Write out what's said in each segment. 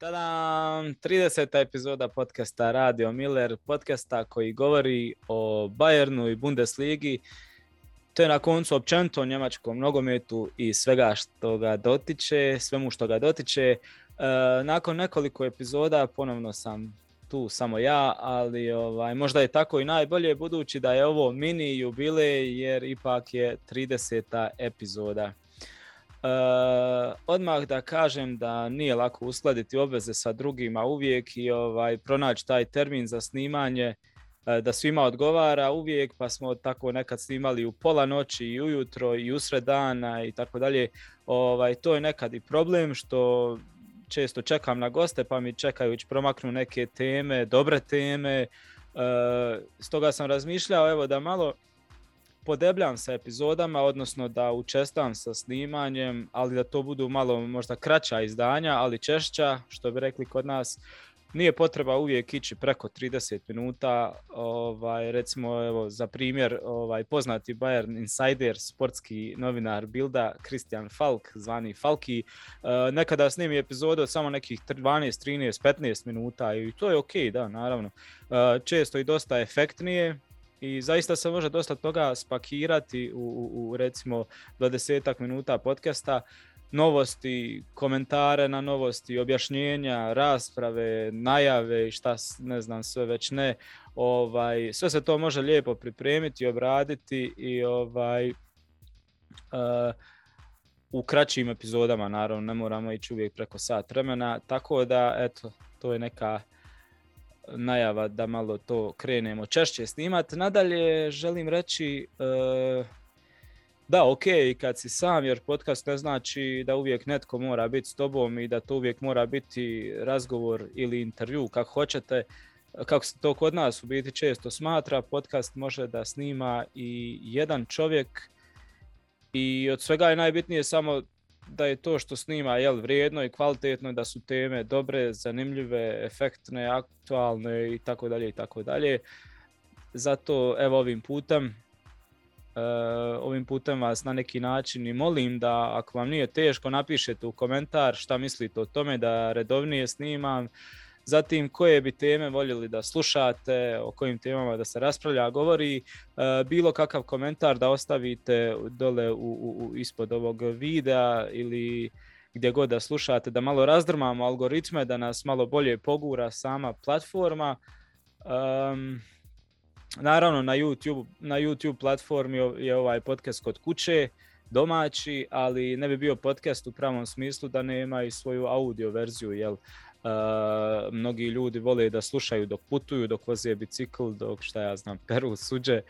Tadam! 30. epizoda podcasta Radio Miller, podcasta koji govori o Bayernu i Bundesligi. Je na koncu općenito o njemačkom nogometu i svega što ga dotiče, svemu što ga dotiče. E, nakon nekoliko epizoda ponovno sam tu samo ja, ali ovaj, možda je tako i najbolje budući da je ovo mini jubilej jer ipak je 30. epizoda. Uh, odmah da kažem da nije lako uskladiti obveze sa drugima uvijek i ovaj pronaći taj termin za snimanje uh, da svima odgovara uvijek, pa smo tako nekad snimali u pola noći i ujutro i usred dana i tako dalje. Ovaj, to je nekad i problem što često čekam na goste pa mi čekajući promaknu neke teme, dobre teme. Uh, stoga sam razmišljao evo da malo podebljam sa epizodama, odnosno da učestam sa snimanjem, ali da to budu malo možda kraća izdanja, ali češća, što bi rekli kod nas. Nije potreba uvijek ići preko 30 minuta. Ovaj, recimo, evo, za primjer, ovaj, poznati Bayern Insider, sportski novinar Bilda, Christian Falk, zvani Falki, uh, nekada snimi epizodu od samo nekih 12, 13, 15 minuta i to je ok, da, naravno. Uh, često i dosta efektnije, i zaista se može dosta toga spakirati u, u, u recimo 20 minuta podcasta novosti, komentare na novosti, objašnjenja, rasprave, najave i šta ne znam sve već ne. Ovaj, sve se to može lijepo pripremiti, obraditi i ovaj uh, u kraćim epizodama naravno ne moramo ići uvijek preko sat vremena, tako da eto to je neka najava da malo to krenemo češće snimati. Nadalje želim reći uh, da, ok, kad si sam, jer podcast ne znači da uvijek netko mora biti s tobom i da to uvijek mora biti razgovor ili intervju, kako hoćete. Kako se to kod nas u biti često smatra, podcast može da snima i jedan čovjek i od svega je najbitnije samo da je to što snima jel, vrijedno i kvalitetno, da su teme dobre, zanimljive, efektne, aktualne i tako dalje i tako dalje. Zato evo ovim putem Uh, ovim putem vas na neki način i molim da ako vam nije teško napišete u komentar šta mislite o tome da redovnije snimam zatim koje bi teme voljeli da slušate, o kojim temama da se raspravlja, govori, e, bilo kakav komentar da ostavite dole u, u, ispod ovog videa ili gdje god da slušate, da malo razdrmamo algoritme, da nas malo bolje pogura sama platforma. Um, naravno na YouTube, na YouTube platformi je ovaj podcast kod kuće, domaći, ali ne bi bio podcast u pravom smislu da nema i svoju audio verziju, jel? Uh, mnogi ljudi vole da slušaju dok putuju, dok voze bicikl, dok šta ja znam, peru suđe.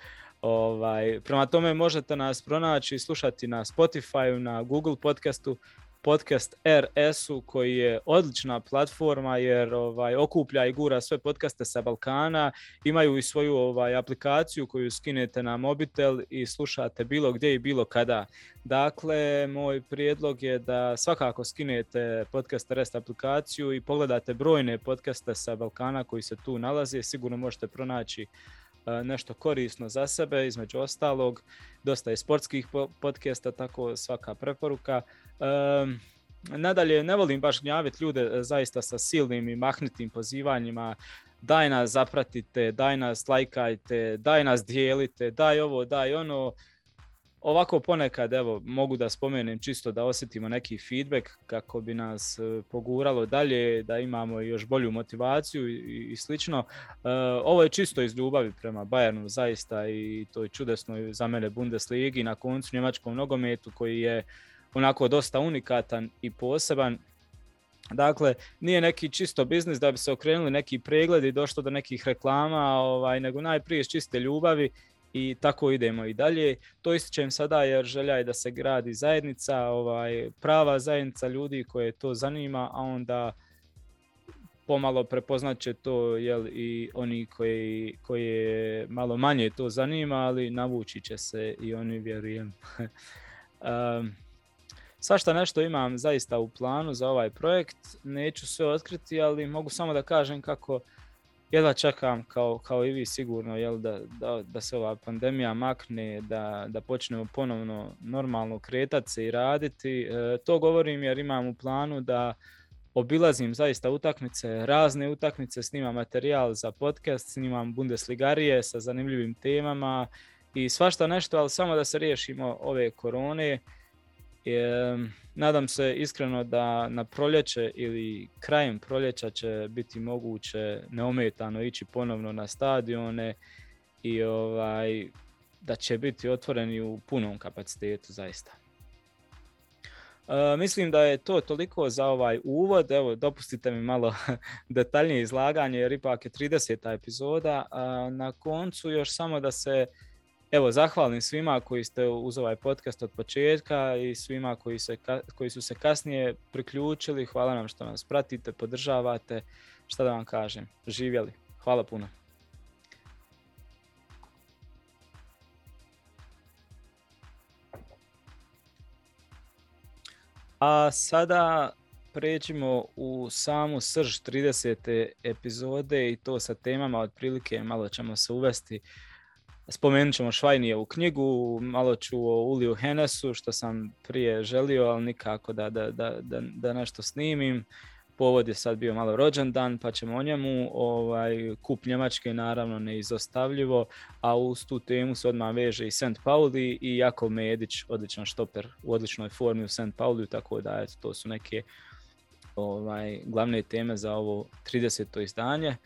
Ovaj, prema tome možete nas pronaći i slušati na Spotify, na Google podcastu, podcast RS-u koji je odlična platforma jer ovaj okuplja i gura sve podcaste sa Balkana, imaju i svoju ovaj aplikaciju koju skinete na mobitel i slušate bilo gdje i bilo kada. Dakle, moj prijedlog je da svakako skinete podcast RS aplikaciju i pogledate brojne podcaste sa Balkana koji se tu nalaze, sigurno možete pronaći nešto korisno za sebe, između ostalog, dosta je sportskih podcasta, tako svaka preporuka. Nadalje, ne volim baš gnjaviti ljude e, zaista sa silnim i mahnitim pozivanjima, daj nas zapratite, daj nas lajkajte, daj nas dijelite, daj ovo, daj ono. Ovako ponekad, evo, mogu da spomenem čisto da osjetimo neki feedback kako bi nas e, poguralo dalje, da imamo još bolju motivaciju i, i slično. Uh, ovo je čisto iz ljubavi prema Bayernu zaista i to je čudesno za mene Bundesligi na koncu njemačkom nogometu koji je onako dosta unikatan i poseban. Dakle, nije neki čisto biznis da bi se okrenuli neki pregledi i došlo do nekih reklama, ovaj, nego najprije čiste ljubavi i tako idemo i dalje. To ističem sada jer želja je da se gradi zajednica, ovaj, prava zajednica ljudi koje to zanima, a onda pomalo prepoznat će to jel, i oni koji, koje malo manje to zanima, ali navući će se i oni vjerujem. um, Svašta nešto imam zaista u planu za ovaj projekt, neću sve otkriti, ali mogu samo da kažem kako jedva čekam kao, kao i vi sigurno jel, da, da, da se ova pandemija makne, da, da počnemo ponovno normalno kretati se i raditi. E, to govorim jer imam u planu da obilazim zaista utakmice, razne utakmice, snimam materijal za podcast, snimam Bundesligarije sa zanimljivim temama i svašta nešto, ali samo da se riješimo ove korone. Nadam se iskreno da na proljeće ili krajem proljeća će biti moguće neometano ići ponovno na stadione i ovaj, da će biti otvoreni u punom kapacitetu zaista. E, mislim da je to toliko za ovaj uvod. Evo, dopustite mi malo detaljnije izlaganje jer ipak je 30. epizoda. na koncu još samo da se evo, zahvalim svima koji ste uz ovaj podcast od početka i svima koji, se, koji su se kasnije priključili. Hvala nam što nas pratite, podržavate. Šta da vam kažem? Živjeli. Hvala puno. A sada pređimo u samu srž 30. epizode i to sa temama otprilike malo ćemo se uvesti. Spomenut ćemo u knjigu, malo ću o Uliju Henesu što sam prije želio, ali nikako da, da, da, da nešto snimim povod je sad bio malo rođendan, pa ćemo o njemu. Ovaj, kup Njemačke naravno neizostavljivo, a uz tu temu se odmah veže i St. Pauli i Jakov Medić, odličan štoper u odličnoj formi u St. Pauli, tako da eto, to su neke ovaj, glavne teme za ovo 30. izdanje.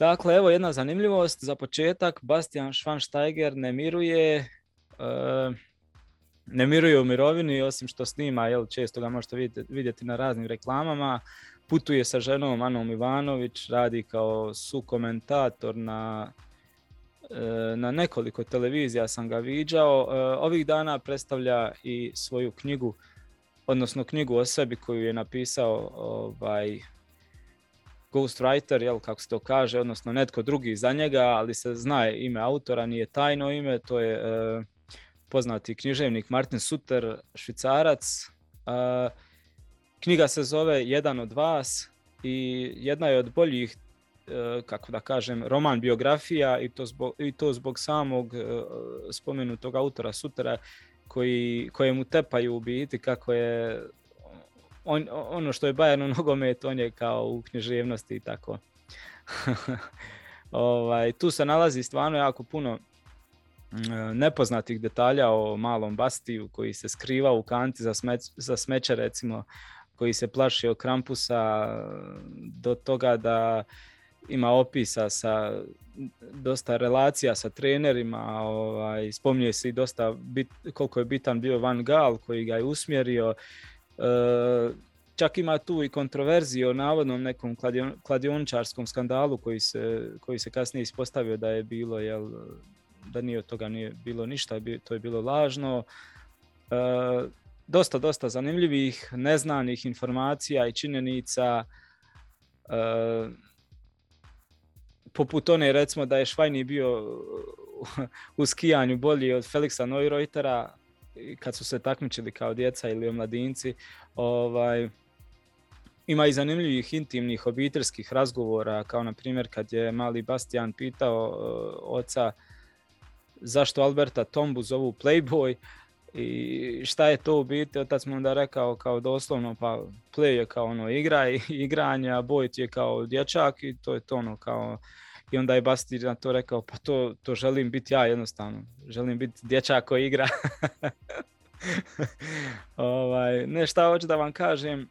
Dakle, evo jedna zanimljivost za početak. Bastian Schwansteiger ne miruje, e, ne miruje u mirovini, osim što snima, jel, često ga možete vidjeti, vidjeti na raznim reklamama putuje sa ženom Anom Ivanović, radi kao sukomentator na, e, na nekoliko televizija sam ga viđao. E, ovih dana predstavlja i svoju knjigu, odnosno knjigu o sebi koju je napisao ovaj, ghostwriter, jel, kako se to kaže, odnosno netko drugi za njega, ali se zna ime autora, nije tajno ime, to je e, poznati književnik Martin Suter, švicarac. Knjiga se zove Jedan od vas i jedna je od boljih, e, kako da kažem, roman biografija i to zbog, i to zbog samog e, spomenutog autora Sutera koji, kojemu tepaju u biti kako je on, ono što je Bayern u nogometu, on je kao u književnosti i tako. ovaj, tu se nalazi stvarno jako puno e, nepoznatih detalja o malom Bastiju koji se skriva u kanti za, za smeće recimo koji se plaši od Krampusa do toga da ima opisa sa dosta relacija sa trenerima, ovaj, spominje se i dosta bit, koliko je bitan bio Van Gaal koji ga je usmjerio. E, čak ima tu i kontroverziju o navodnom nekom kladioničarskom skandalu koji se, koji se kasnije ispostavio da je bilo, jel, da nije od toga nije bilo ništa, to je bilo lažno. E, dosta, dosta zanimljivih, neznanih informacija i činjenica. E, poput one recimo da je Švajni bio u skijanju bolji od Felixa Neureutera kad su se takmičili kao djeca ili omladinci. Ovaj, ima i zanimljivih intimnih obiteljskih razgovora, kao na primjer kad je mali Bastian pitao uh, oca zašto Alberta Tombu zovu Playboy, i šta je to u biti, otac mu onda rekao kao doslovno pa play je kao ono igra i igranje, a boj je kao dječak i to je to ono kao i onda je Basti na to rekao pa to, to želim biti ja jednostavno, želim biti dječak koji igra. ovaj, ne šta hoću da vam kažem,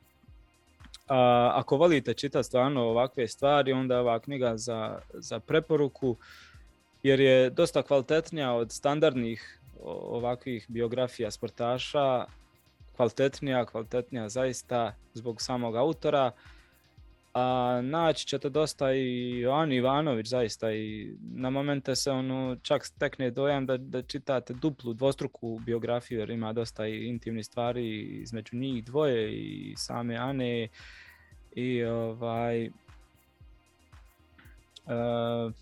a, ako volite čitati stvarno ovakve stvari, onda je ova knjiga za, za preporuku jer je dosta kvalitetnija od standardnih ovakvih biografija sportaša kvalitetnija, kvalitetnija zaista zbog samog autora. A naći ćete dosta i Joan Ivanović zaista i na momente se ono čak stekne dojam da, da čitate duplu, dvostruku biografiju jer ima dosta i intimnih stvari između njih dvoje i same Ane i ovaj uh,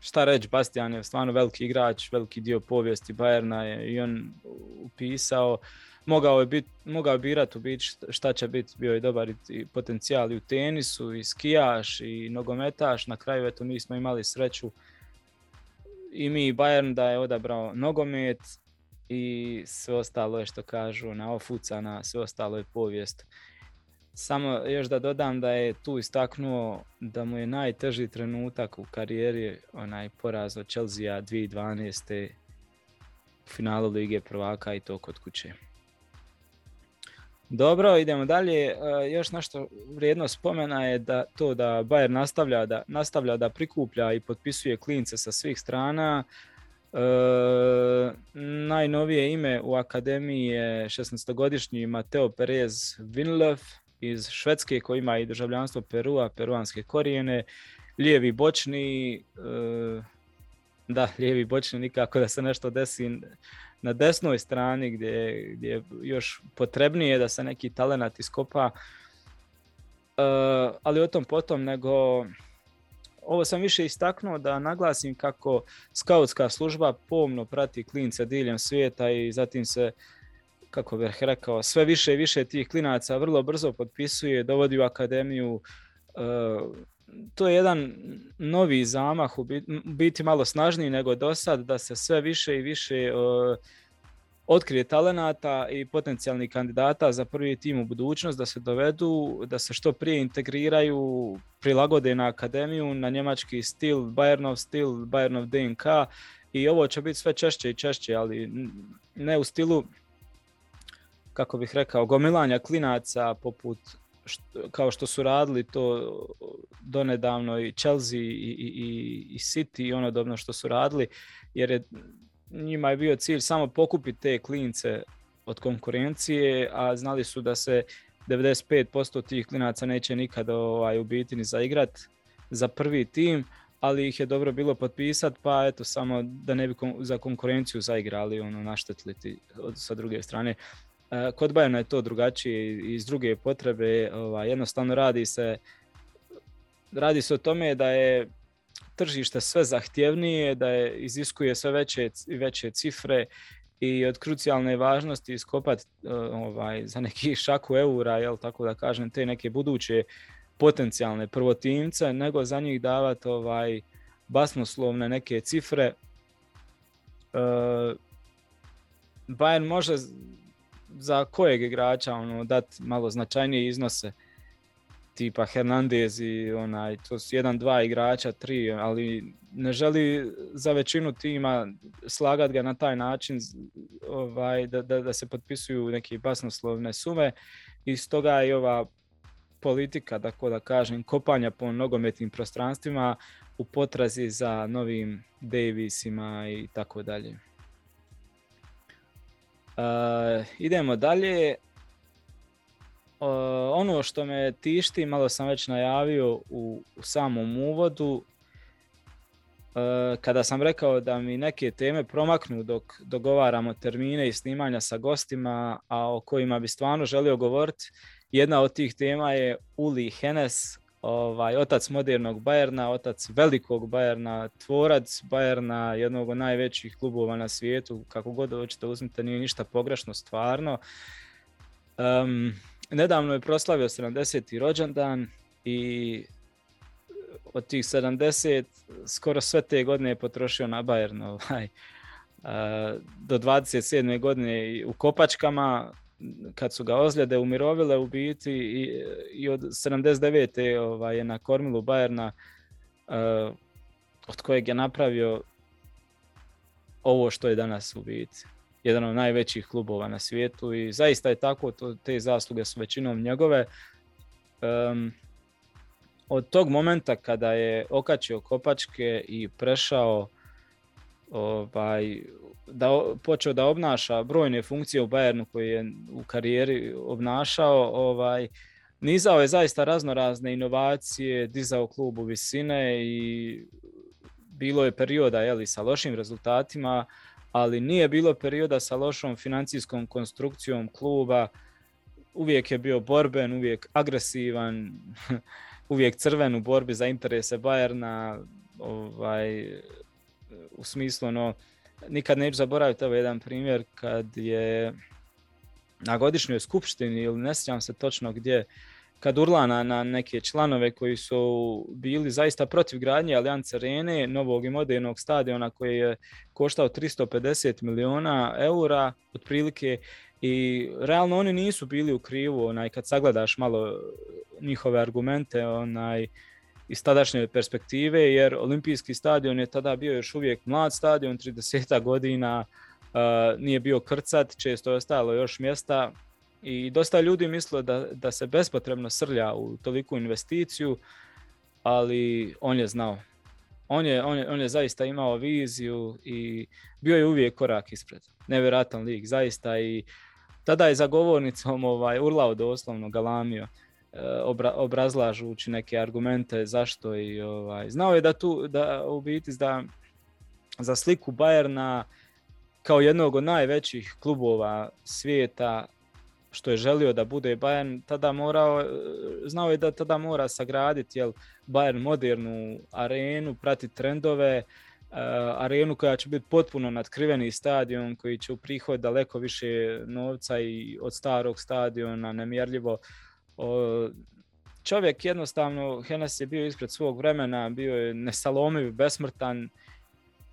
šta reći, Bastian je stvarno veliki igrač, veliki dio povijesti Bajerna je i on upisao. Mogao je, bit, mogao birati u biti šta će biti, bio je dobar i potencijal i u tenisu, i skijaš, i nogometaš. Na kraju eto mi smo imali sreću i mi Bayern da je odabrao nogomet i sve ostalo je što kažu na ofuca, na sve ostalo je povijest. Samo još da dodam da je tu istaknuo da mu je najteži trenutak u karijeri onaj poraz od Chelsea 2012. u finalu Lige prvaka i to kod kuće. Dobro, idemo dalje. E, još nešto vrijedno spomena je da to da Bayern nastavlja da, nastavlja da prikuplja i potpisuje klince sa svih strana. E, najnovije ime u akademiji je 16-godišnji Mateo Perez Vinlöf iz Švedske koji ima i državljanstvo Perua, peruanske korijene. Lijevi bočni, e, da, lijevi bočni nikako da se nešto desi na desnoj strani gdje, gdje je još potrebnije da se neki talenat iskopa. Uh, ali o tom potom nego ovo sam više istaknuo da naglasim kako skautska služba pomno prati klince diljem svijeta i zatim se kako bih rekao, sve više i više tih klinaca vrlo brzo potpisuje, dovodi u akademiju. To je jedan novi zamah, u biti malo snažniji nego do sad, da se sve više i više uh, otkrije talenata i potencijalnih kandidata za prvi tim u budućnost, da se dovedu, da se što prije integriraju, prilagode na akademiju, na njemački stil, Bayernov stil, Bayernov DNK i ovo će biti sve češće i češće, ali ne u stilu kako bih rekao, gomilanja klinaca poput kao što su radili to donedavno i Chelsea i, i, i City i onodobno što su radili, jer je njima je bio cilj samo pokupiti te klince od konkurencije, a znali su da se 95% tih klinaca neće nikada ovaj, u biti ni zaigrat za prvi tim, ali ih je dobro bilo potpisati, pa eto samo da ne bi za konkurenciju zaigrali, ono, naštetili sa druge strane. E, kod Bayerna je to drugačije iz druge potrebe, ovaj, jednostavno radi se radi se o tome da je tržište sve zahtjevnije, da je iziskuje sve veće i veće cifre i od krucijalne važnosti iskopati e, ovaj, za neki šaku eura, jel, tako da kažem, te neke buduće potencijalne prvotimce, nego za njih davati ovaj, basnoslovne neke cifre. Uh, Bayern može za kojeg igrača ono, dati malo značajnije iznose tipa Hernandez i onaj, to su jedan, dva igrača, tri, ali ne želi za većinu tima slagat ga na taj način ovaj, da, da, da se potpisuju neke basnoslovne sume i stoga je ova politika, tako da kažem, kopanja po nogometnim prostranstvima u potrazi za novim Davisima i tako dalje. Uh, idemo dalje. Uh, ono što me tišti, malo sam već najavio u, u samom uvodu, uh, kada sam rekao da mi neke teme promaknu dok dogovaramo termine i snimanja sa gostima, a o kojima bi stvarno želio govoriti, jedna od tih tema je Uli Henes, ovaj, otac modernog Bajerna, otac velikog Bajerna, tvorac Bajerna, jednog od najvećih klubova na svijetu, kako god hoćete uzmite, nije ništa pogrešno stvarno. Um, nedavno je proslavio 70. rođendan i od tih 70 skoro sve te godine je potrošio na Bayern. Ovaj. do 27. godine u Kopačkama, kad su ga ozljede umirovile u biti i, i od 79. Ovaj, je na kormilu Bajerna od kojeg je napravio ovo što je danas u biti. Jedan od najvećih klubova na svijetu i zaista je tako, to, te zasluge su većinom njegove. Um, od tog momenta kada je okačio kopačke i prešao ovaj, da počeo da obnaša brojne funkcije u Bayernu koje je u karijeri obnašao, ovaj, nizao je zaista raznorazne inovacije, dizao klub u visine i bilo je perioda jeli, sa lošim rezultatima, ali nije bilo perioda sa lošom financijskom konstrukcijom kluba. Uvijek je bio borben, uvijek agresivan, uvijek crven u borbi za interese Bayerna, ovaj, u smislu ono, nikad neću zaboraviti ovo jedan primjer kad je na godišnjoj skupštini ili ne sjećam se točno gdje kad urlana na neke članove koji su bili zaista protiv gradnje Allianz Arene, novog i modernog stadiona koji je koštao 350 miliona eura otprilike I realno oni nisu bili u krivu, onaj, kad sagledaš malo njihove argumente, onaj, iz tadašnje perspektive, jer olimpijski stadion je tada bio još uvijek mlad stadion, 30 godina, nije bio krcat, često je ostalo još mjesta i dosta ljudi mislilo da, da se bespotrebno srlja u toliku investiciju, ali on je znao. On je, on, je, on je zaista imao viziju i bio je uvijek korak ispred. Nevjerojatan lik, zaista i tada je za govornicom ovaj, urlao doslovno, galamio, obra, obrazlažući neke argumente zašto i ovaj, znao je da tu, da u biti da za sliku Bajerna kao jednog od najvećih klubova svijeta što je želio da bude Bayern, tada morao, e, znao je da tada mora sagraditi jel, Bayern modernu arenu, prati trendove, uh, arenu koja će biti potpuno nadkriveni stadion koji će u prihod daleko više novca i od starog stadiona nemjerljivo. Uh, čovjek jednostavno, Henes je bio ispred svog vremena, bio je nesalomiv, besmrtan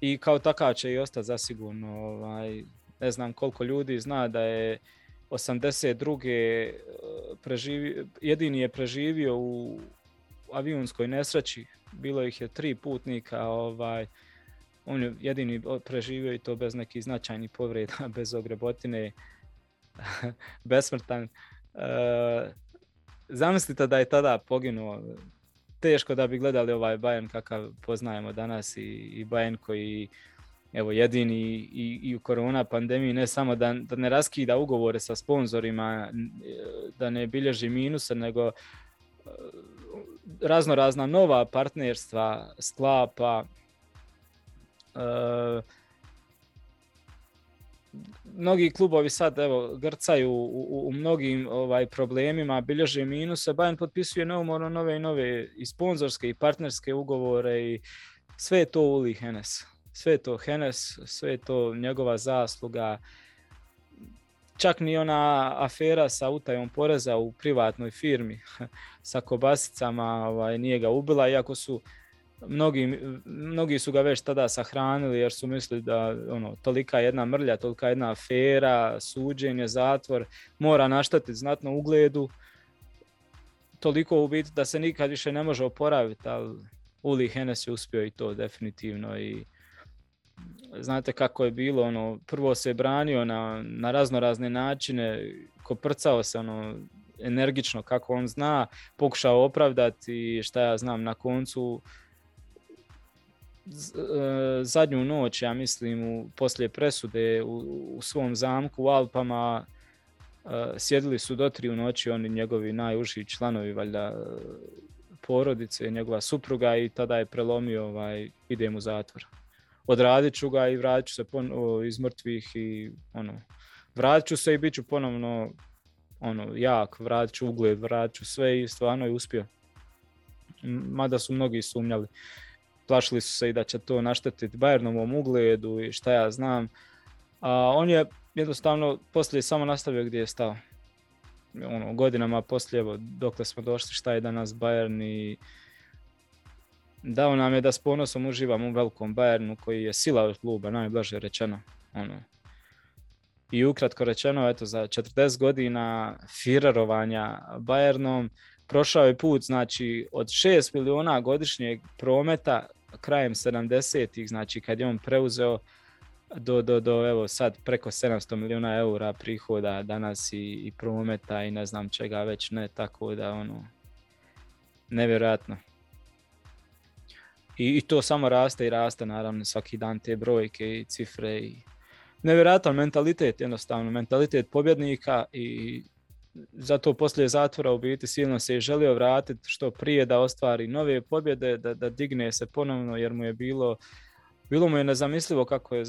i kao takav će i ostati zasigurno. Ovaj, ne znam koliko ljudi zna da je 82. E, preživi, jedini je preživio u avionskoj nesreći. Bilo ih je tri putnika, ovaj, on je jedini preživio i to bez nekih značajnih povreda, bez ogrebotine, besmrtan. E, zamislite da je tada poginuo. Teško da bi gledali ovaj Bayern kakav poznajemo danas i, i Bayern koji evo jedini i, i u korona pandemiji ne samo da, da ne raskida ugovore sa sponzorima, da ne bilježi minuse, nego e, razno razna nova partnerstva sklapa. E, mnogi klubovi sad evo grcaju u, u, mnogim ovaj problemima, bilježe minuse, Bayern potpisuje neumorno nove i nove i sponzorske i partnerske ugovore i sve je to Uli Henes sve to Henes, sve to njegova zasluga. Čak ni ona afera sa utajom poreza u privatnoj firmi sa kobasicama ovaj, nije ga ubila, iako su mnogi, mnogi su ga već tada sahranili jer su mislili da ono, tolika jedna mrlja, tolika jedna afera, suđenje, zatvor, mora naštatiti znatno ugledu. Toliko u biti da se nikad više ne može oporaviti, ali Uli Henes je uspio i to definitivno i znate kako je bilo, ono, prvo se je branio na, na razno razne načine, koprcao se ono, energično kako on zna, pokušao opravdati šta ja znam na koncu zadnju noć, ja mislim, u, poslije presude u, u svom zamku u Alpama uh, sjedili su do tri u noći oni njegovi najuži članovi valjda porodice, njegova supruga i tada je prelomio ovaj, idem u zatvor odradit ću ga i vratit ću se ponovo iz mrtvih i ono, vratit ću se i bit ću ponovno ono, jak, vratit ću ugled, vratit ću sve i stvarno je uspio. Mada su mnogi sumnjali. Plašili su se i da će to naštetiti Bayernovom ugledu i šta ja znam. A on je jednostavno poslije samo nastavio gdje je stao. Ono, godinama poslije, evo, dokle smo došli, šta je danas Bayern i dao nam je da s ponosom uživamo u velikom Bayernu koji je sila od kluba, najblaže rečeno. Ono. I ukratko rečeno, eto, za 40 godina firerovanja Bayernom prošao je put znači, od 6 miliona godišnjeg prometa krajem 70-ih, znači kad je on preuzeo do, do, do evo sad preko 700 milijuna eura prihoda danas i, i prometa i ne znam čega već ne, tako da ono, nevjerojatno. I, I to samo raste i raste naravno svaki dan te brojke i cifre i nevjerojatan mentalitet jednostavno, mentalitet pobjednika i zato poslije zatvora u biti silno se je želio vratiti što prije da ostvari nove pobjede, da, da digne se ponovno jer mu je bilo bilo mu je nezamislivo kako je e,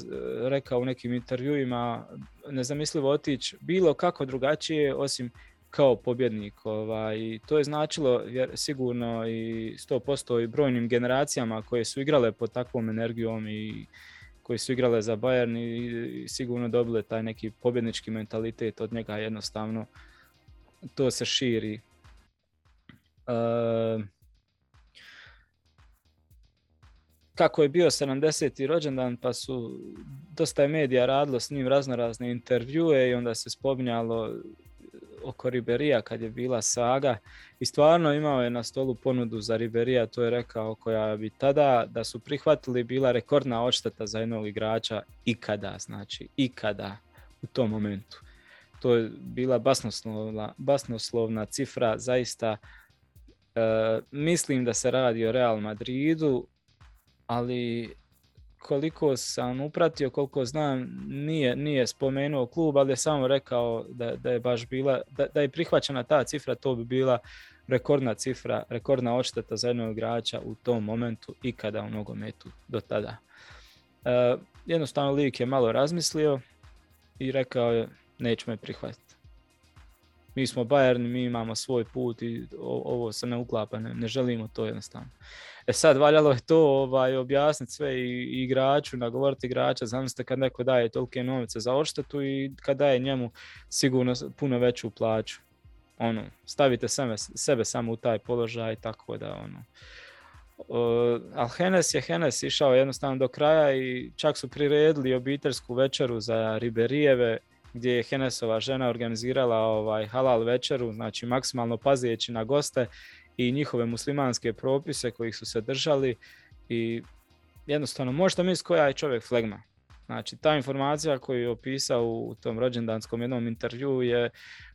rekao u nekim intervjuima, nezamislivo otići bilo kako drugačije osim kao pobjednik. Ovaj, to je značilo jer, sigurno i 100% i brojnim generacijama koje su igrale pod takvom energijom i koji su igrale za Bayern i sigurno dobile taj neki pobjednički mentalitet od njega jednostavno to se širi. Uh, kako je bio 70. rođendan, pa su dosta je medija radilo s njim raznorazne intervjue i onda se spominjalo oko Riberija kad je bila saga i stvarno imao je na stolu ponudu za Riberija, to je rekao koja bi tada da su prihvatili bila rekordna odšteta za jednog igrača ikada, znači ikada u tom momentu. To je bila basnoslovna, basnoslovna cifra, zaista e, mislim da se radi o Real Madridu, ali koliko sam upratio, koliko znam, nije, nije spomenuo klub, ali je samo rekao da, da je baš bila, da, da je prihvaćena ta cifra, to bi bila rekordna cifra, rekordna odšteta za jednog igrača u tom momentu ikada u nogometu do tada. E, jednostavno lik je malo razmislio i rekao je neću me prihvatiti. Mi smo Bayern, mi imamo svoj put i ovo se ne uklapa, ne, ne želimo to jednostavno. E sad, valjalo je to ovaj, objasniti sve i, igraču, nagovoriti igrača, zamislite kad neko daje tolike novce za odštetu i kad daje njemu sigurno puno veću plaću. Ono, stavite sebe, sebe samo u taj položaj, tako da ono. Uh, ali Henes je Henes išao jednostavno do kraja i čak su priredili obiteljsku večeru za Riberijeve gdje je Henesova žena organizirala ovaj halal večeru, znači maksimalno pazijeći na goste i njihove muslimanske propise kojih su se držali i jednostavno možete misliti koja je čovjek flegma. Znači ta informacija koju je opisao u tom rođendanskom jednom intervju je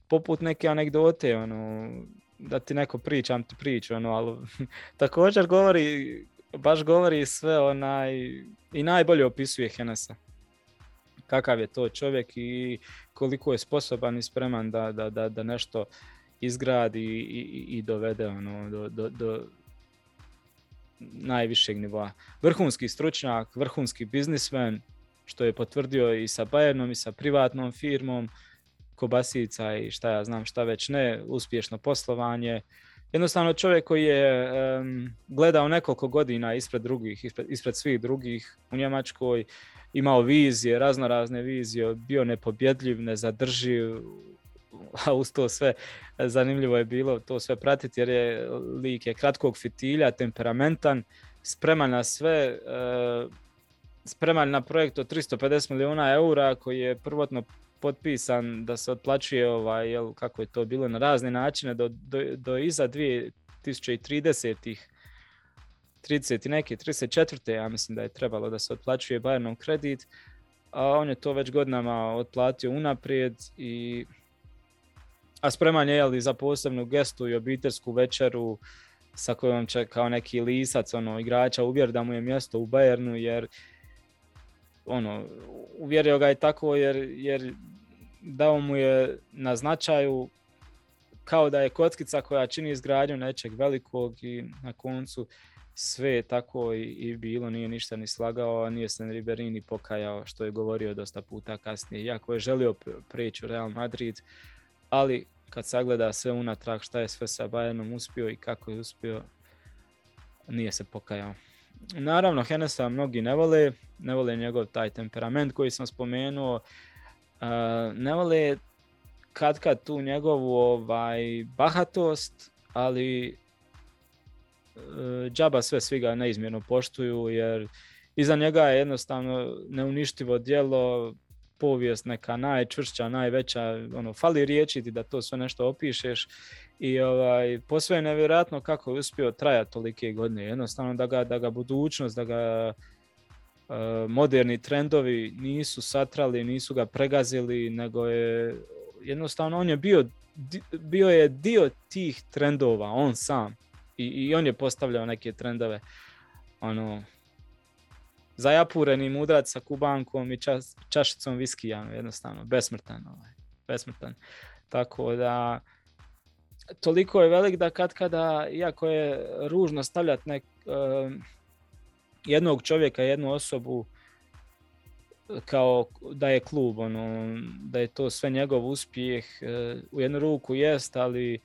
poput neke anegdote, ono, da ti neko pričam ti priču, ono, ali također govori, baš govori sve onaj, i najbolje opisuje Henesa. Kakav je to čovjek i koliko je sposoban i spreman da, da, da, da nešto izgradi i, i, dovede ono, do, do, do najvišeg nivoa. Vrhunski stručnjak, vrhunski biznismen, što je potvrdio i sa Bayernom i sa privatnom firmom, kobasica i šta ja znam šta već ne, uspješno poslovanje. Jednostavno čovjek koji je gledao nekoliko godina ispred drugih, ispred, ispred svih drugih u Njemačkoj, imao vizije, razno razne vizije, bio nepobjedljiv, nezadrživ, a uz to sve zanimljivo je bilo to sve pratiti jer je lik je kratkog fitilja, temperamentan, spreman na sve, e, spreman na projekt od 350 milijuna eura koji je prvotno potpisan da se otplaćuje ovaj, jel, kako je to bilo na razne načine do, do, do iza 2030-ih 30 i neke, 34. ja mislim da je trebalo da se otplaćuje Bayernom kredit, a on je to već godinama otplatio unaprijed i a spreman je jeli, za posebnu gestu i obiteljsku večeru sa kojom će kao neki lisac ono, igrača uvjer da mu je mjesto u Bayernu jer ono, uvjerio ga je tako jer, jer dao mu je na značaju kao da je kockica koja čini izgradnju nečeg velikog i na koncu sve je tako i, i bilo, nije ništa ni slagao, nije se Riberini pokajao što je govorio dosta puta kasnije. Iako je želio preći u Real Madrid, ali kad sagleda sve unatrag šta je sve sa Bayernom uspio i kako je uspio, nije se pokajao. Naravno, Henesa mnogi ne vole, ne vole njegov taj temperament koji sam spomenuo, ne vole kad kad tu njegovu ovaj, bahatost, ali džaba sve svi ga neizmjerno poštuju jer iza njega je jednostavno neuništivo djelo, povijest neka najčvršća, najveća, ono, fali riječi da to sve nešto opišeš i ovaj, posve je nevjerojatno kako je uspio trajati tolike godine, jednostavno da ga, da ga budućnost, da ga e, moderni trendovi nisu satrali, nisu ga pregazili, nego je jednostavno on je bio, bio je dio tih trendova, on sam. I, i on je postavljao neke trendove. Ono, zajapureni mudrac sa kubankom i čašicom viskija, jednostavno, besmrtan, ovaj, besmrtan. Tako da, toliko je velik da kad kada, iako je ružno stavljati nek, jednog čovjeka, jednu osobu kao da je klub, ono, da je to sve njegov uspjeh, eh, u jednu ruku jest, ali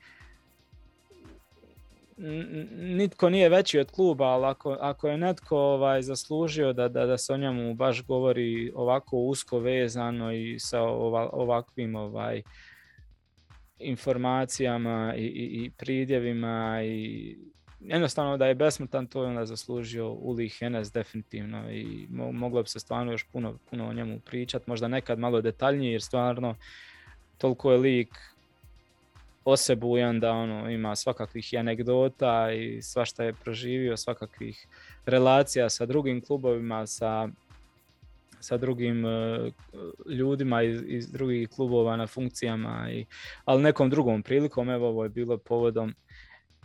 nitko nije veći od kluba, ali ako, ako je netko ovaj, zaslužio da, da, da se o njemu baš govori ovako usko vezano i sa ovakvim ovaj, informacijama i, i, i pridjevima i jednostavno da je besmrtan, to je onda zaslužio Uli Henes definitivno i moglo bi se stvarno još puno, puno o njemu pričat, možda nekad malo detaljnije jer stvarno toliko je lik osebujan da ono, ima svakakvih anegdota i svašta je proživio, svakakvih relacija sa drugim klubovima, sa, sa drugim uh, ljudima iz, iz, drugih klubova na funkcijama, i, ali nekom drugom prilikom, evo ovo je bilo povodom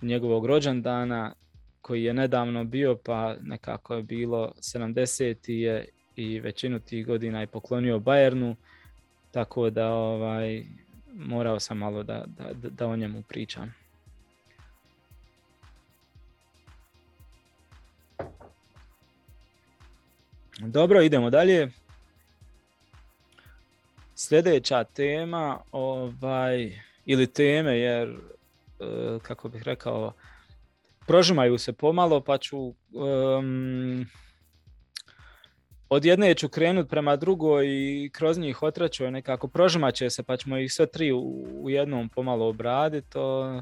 njegovog rođendana koji je nedavno bio, pa nekako je bilo 70. je i većinu tih godina je poklonio Bayernu, tako da ovaj, morao sam malo da, da, da o njemu pričam. Dobro, idemo dalje. Sljedeća tema, ovaj, ili teme, jer, e, kako bih rekao, prožimaju se pomalo, pa ću um, od jedne ću krenut prema drugoj i kroz njih otraću nekako prožimat će se pa ćemo ih sve tri u, jednom pomalo obraditi. To,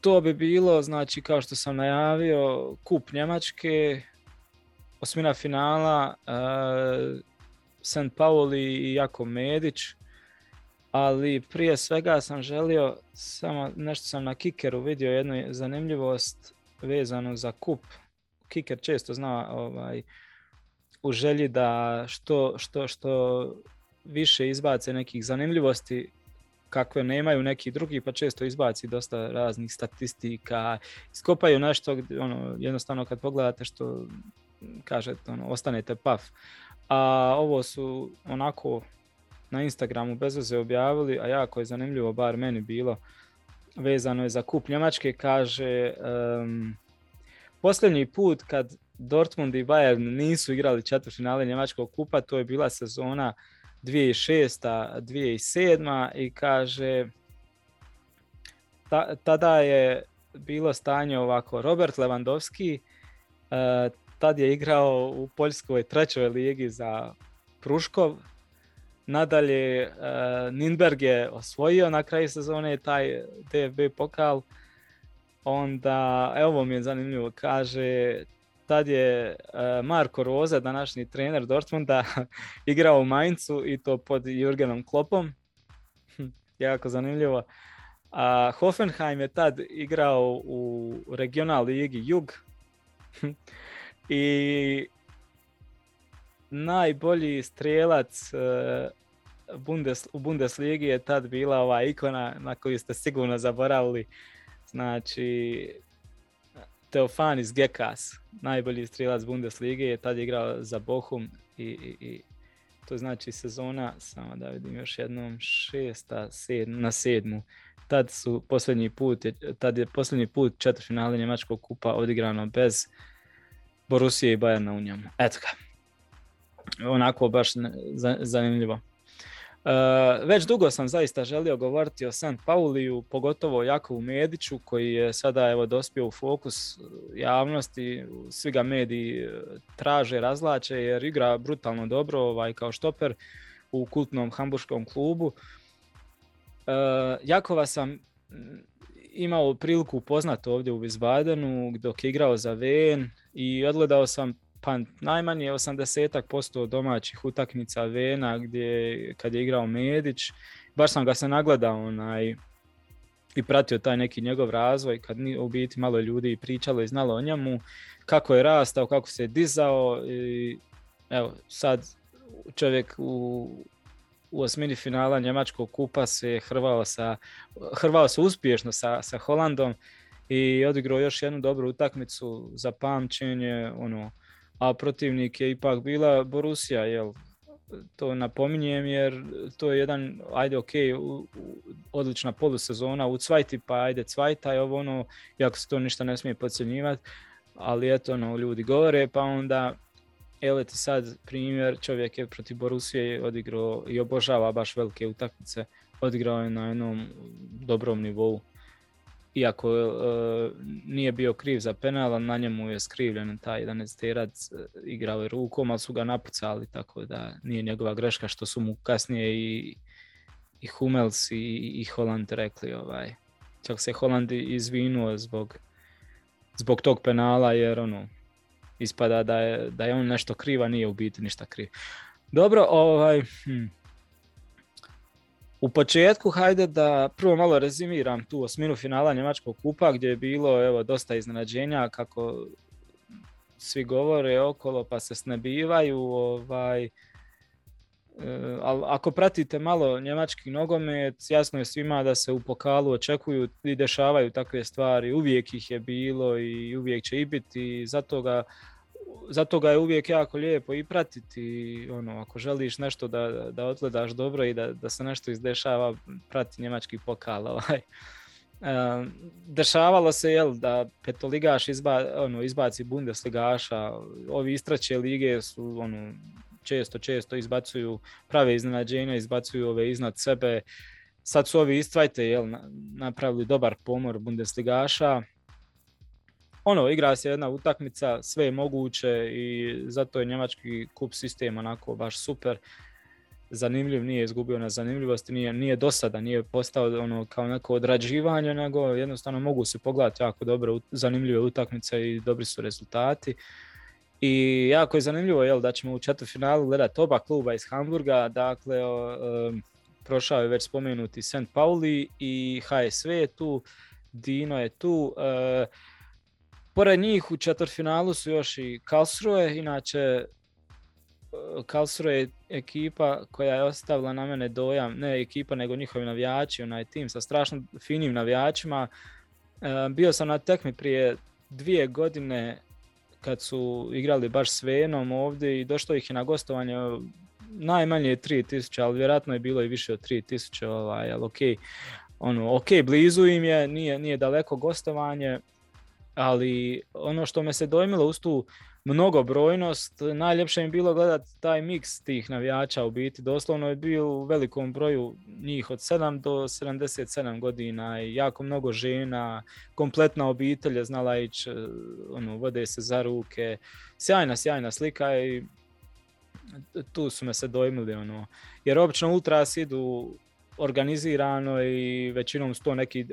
to bi bilo, znači kao što sam najavio, kup Njemačke, osmina finala, uh, St. Pauli i Jako Medić, ali prije svega sam želio, samo nešto sam na Kikeru vidio jednu zanimljivost vezanu za kup. Kiker često zna ovaj, u želji da što, što, što više izbace nekih zanimljivosti kakve nemaju neki drugi, pa često izbaci dosta raznih statistika, iskopaju nešto, ono, jednostavno kad pogledate što kažete, ono, ostanete paf. A ovo su onako na Instagramu bez veze objavili, a jako je zanimljivo, bar meni bilo, vezano je za kup Njemačke, kaže um, posljednji put kad Dortmund i Bayern nisu igrali četvrtfinale Njemačkog kupa, to je bila sezona 2006. 2007. i kaže tada je bilo stanje ovako, Robert Lewandowski uh, tad je igrao u Poljskoj trećoj ligi za Pruškov, nadalje uh, Ninberg je osvojio na kraju sezone taj DFB pokal, onda, evo mi je zanimljivo, kaže tad je e, Marko Roza, današnji trener Dortmunda, igrao u Mainzu i to pod Jurgenom Klopom. Jako zanimljivo. A Hoffenheim je tad igrao u regional ligi Jug. I najbolji strijelac e, Bundes, u Bundesligi je tad bila ova ikona na koju ste sigurno zaboravili. Znači, Teofanis Gekas, najbolji strijelac Bundeslige, je tad igrao za Bohum i, i, i to znači sezona, samo da vidim još jednom, šesta na sedmu. Tad su posljednji put, tad je posljednji put četvrtfinale Njemačkog kupa odigrano bez Borusije i Bayerna u njemu. Eto ga. Onako baš zanimljivo. Uh, već dugo sam zaista želio govoriti o St. Pauliju, pogotovo o Jakovu Mediću koji je sada evo dospio u fokus javnosti, svi ga mediji e, traže, razlače jer igra brutalno dobro ovaj, kao štoper u kultnom hamburškom klubu. Uh, Jakova sam imao priliku upoznati ovdje u Wiesbadenu dok je igrao za Ven i odgledao sam pa najmanje 80% domaćih utakmica Vena gdje kad je igrao Medić, baš sam ga se nagledao onaj, i pratio taj neki njegov razvoj kad u biti malo ljudi pričalo i znalo o njemu, kako je rastao, kako se je dizao i evo sad čovjek u, u osmini finala Njemačkog kupa se hrvao, sa, hrvao se uspješno sa, sa Holandom i odigrao još jednu dobru utakmicu za pamćenje, ono, a protivnik je ipak bila Borussia, jel? To napominjem jer to je jedan, ajde ok, odlična polusezona u cvajti, pa ajde cvajta je ovo ono, jako se to ništa ne smije podcjenjivati, ali eto ono, ljudi govore, pa onda evo ti sad primjer, čovjek je protiv Borusije odigrao i obožava baš velike utakmice, odigrao je na jednom dobrom nivou iako uh, nije bio kriv za penal, na njemu je skrivljen taj 11 terac, uh, igrao je rukom, ali su ga napucali, tako da nije njegova greška što su mu kasnije i, i Hummels i, i Holland rekli ovaj, čak se Holandi izvinuo zbog, zbog tog penala jer ono, ispada da je, da je on nešto kriva, nije u biti ništa kriv. Dobro, ovaj, hm. U početku, hajde da prvo malo rezimiram tu osminu finala Njemačkog kupa gdje je bilo evo, dosta iznenađenja kako svi govore okolo pa se snebivaju. Ovaj, e, ali ako pratite malo njemački nogomet, jasno je svima da se u pokalu očekuju i dešavaju takve stvari. Uvijek ih je bilo i uvijek će i biti. Zato ga zato ga je uvijek jako lijepo i pratiti. Ono, ako želiš nešto da, da odgledaš dobro i da, da se nešto izdešava, prati njemački pokal. Ovaj. dešavalo se jel, da petoligaš izba, ono, izbaci Bundesligaša, ovi istraće lige su ono, često, često izbacuju prave iznenađenja, izbacuju ove iznad sebe. Sad su ovi istvajte jel, napravili dobar pomor Bundesligaša, ono, igra se jedna utakmica, sve je moguće i zato je njemački kup sistem onako baš super. Zanimljiv, nije izgubio na zanimljivosti, nije, nije dosada, nije postao ono kao neko odrađivanje, nego jednostavno mogu se pogledati jako dobro zanimljive utakmice i dobri su rezultati. I jako je zanimljivo jel, da ćemo u četvrtfinalu gledati oba kluba iz Hamburga, dakle prošao je već spomenuti St. Pauli i HSV je tu, Dino je tu. E, Pored njih u četvrtfinalu su još i Karlsruhe, inače e, Karlsruhe je ekipa koja je ostavila na mene dojam, ne ekipa nego njihovi navijači, onaj tim sa strašno finim navijačima. E, bio sam na tekmi prije dvije godine kad su igrali baš s Venom ovdje i došlo ih je na gostovanje najmanje 3000, ali vjerojatno je bilo i više od 3000, ovaj, ali ok, ono, ok, blizu im je, nije, nije daleko gostovanje, ali ono što me se dojmilo uz tu mnogobrojnost, najljepše mi bilo gledati taj miks tih navijača u biti. Doslovno je bio u velikom broju njih od 7 do 77 godina i jako mnogo žena, kompletna obitelj znala ići, ono, vode se za ruke. Sjajna, sjajna slika i tu su me se dojmili. Ono. Jer obično ultras idu organizirano i većinom su neki,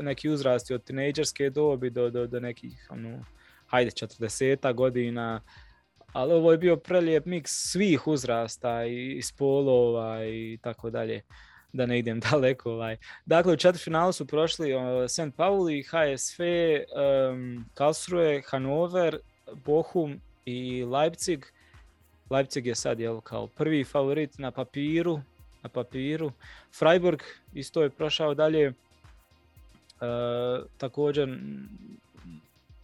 neki uzrasti od tinejdžerske dobi do, do, do nekih, ono, hajde, 40 godina. Ali ovo je bio prelijep miks svih uzrasta i spolova i tako dalje da ne idem daleko. Ovaj. Dakle, u četvrtfinalu su prošli uh, St. Pauli, HSV, um, Karlsruhe, Hannover, Bochum i Leipzig. Leipzig je sad jel, kao prvi favorit na papiru, na papiru. Freiburg isto je prošao dalje e, također